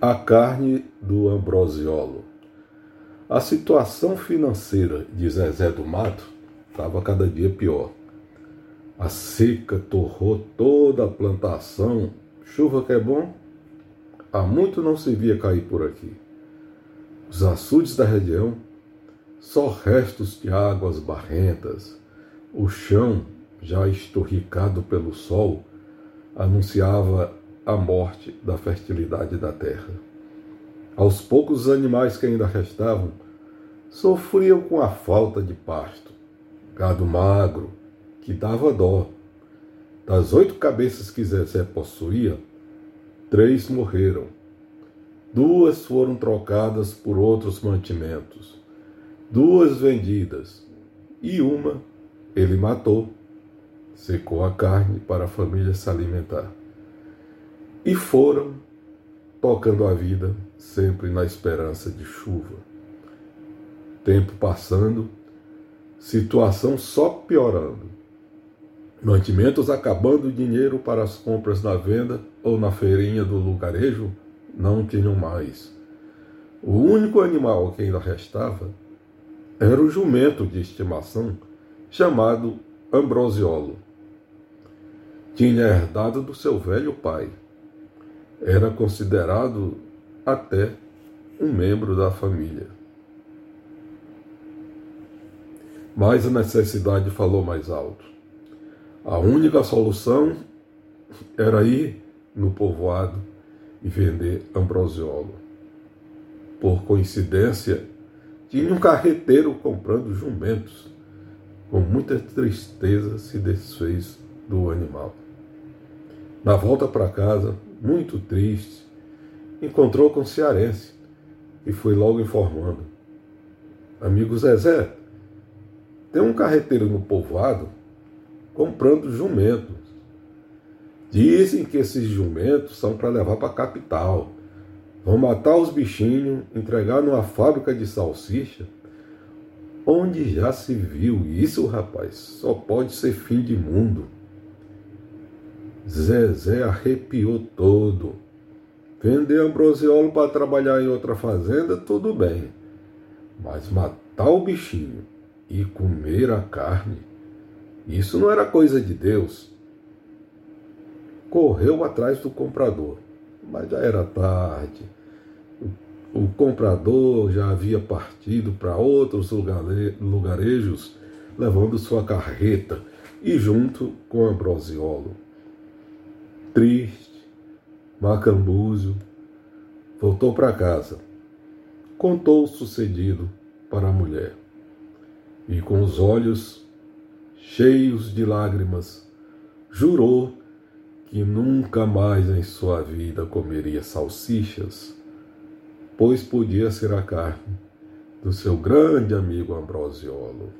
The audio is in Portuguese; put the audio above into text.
A carne do Ambrosiolo. A situação financeira de Zezé do Mato estava cada dia pior. A seca torrou toda a plantação. Chuva que é bom? Há muito não se via cair por aqui. Os açudes da região, só restos de águas barrentas. O chão, já estorricado pelo sol, anunciava a morte da fertilidade da terra. Aos poucos, os animais que ainda restavam sofriam com a falta de pasto. Gado magro, que dava dó. Das oito cabeças que Zezé possuía, três morreram. Duas foram trocadas por outros mantimentos. Duas vendidas. E uma ele matou. Secou a carne para a família se alimentar e foram tocando a vida sempre na esperança de chuva. Tempo passando, situação só piorando. Mantimentos acabando, dinheiro para as compras na venda ou na feirinha do lugarejo não tinham mais. O único animal que ainda restava era o jumento de estimação chamado Ambrosiolo. Tinha herdado do seu velho pai era considerado até um membro da família. Mas a necessidade falou mais alto. A única solução era ir no povoado e vender ambrosiolo. Por coincidência, tinha um carreteiro comprando jumentos. Com muita tristeza se desfez do animal. Na volta para casa, muito triste, encontrou com o cearense e foi logo informando: Amigo Zezé, tem um carreteiro no povoado comprando jumentos. Dizem que esses jumentos são para levar para a capital. Vão matar os bichinhos, entregar numa fábrica de salsicha. Onde já se viu isso, rapaz? Só pode ser fim de mundo. Zezé arrepiou todo. Vender ambrosiolo para trabalhar em outra fazenda, tudo bem. Mas matar o bichinho e comer a carne, isso não era coisa de Deus. Correu atrás do comprador, mas já era tarde. O, comprador já havia partido para outros lugarejos, levando sua carreta e junto com Ambrosiolo triste, macambúzio, voltou para casa, contou o sucedido para a mulher e, com os olhos cheios de lágrimas, jurou que nunca mais em sua vida comeria salsichas, pois podia ser a carne do seu grande amigo Ambrosiolo.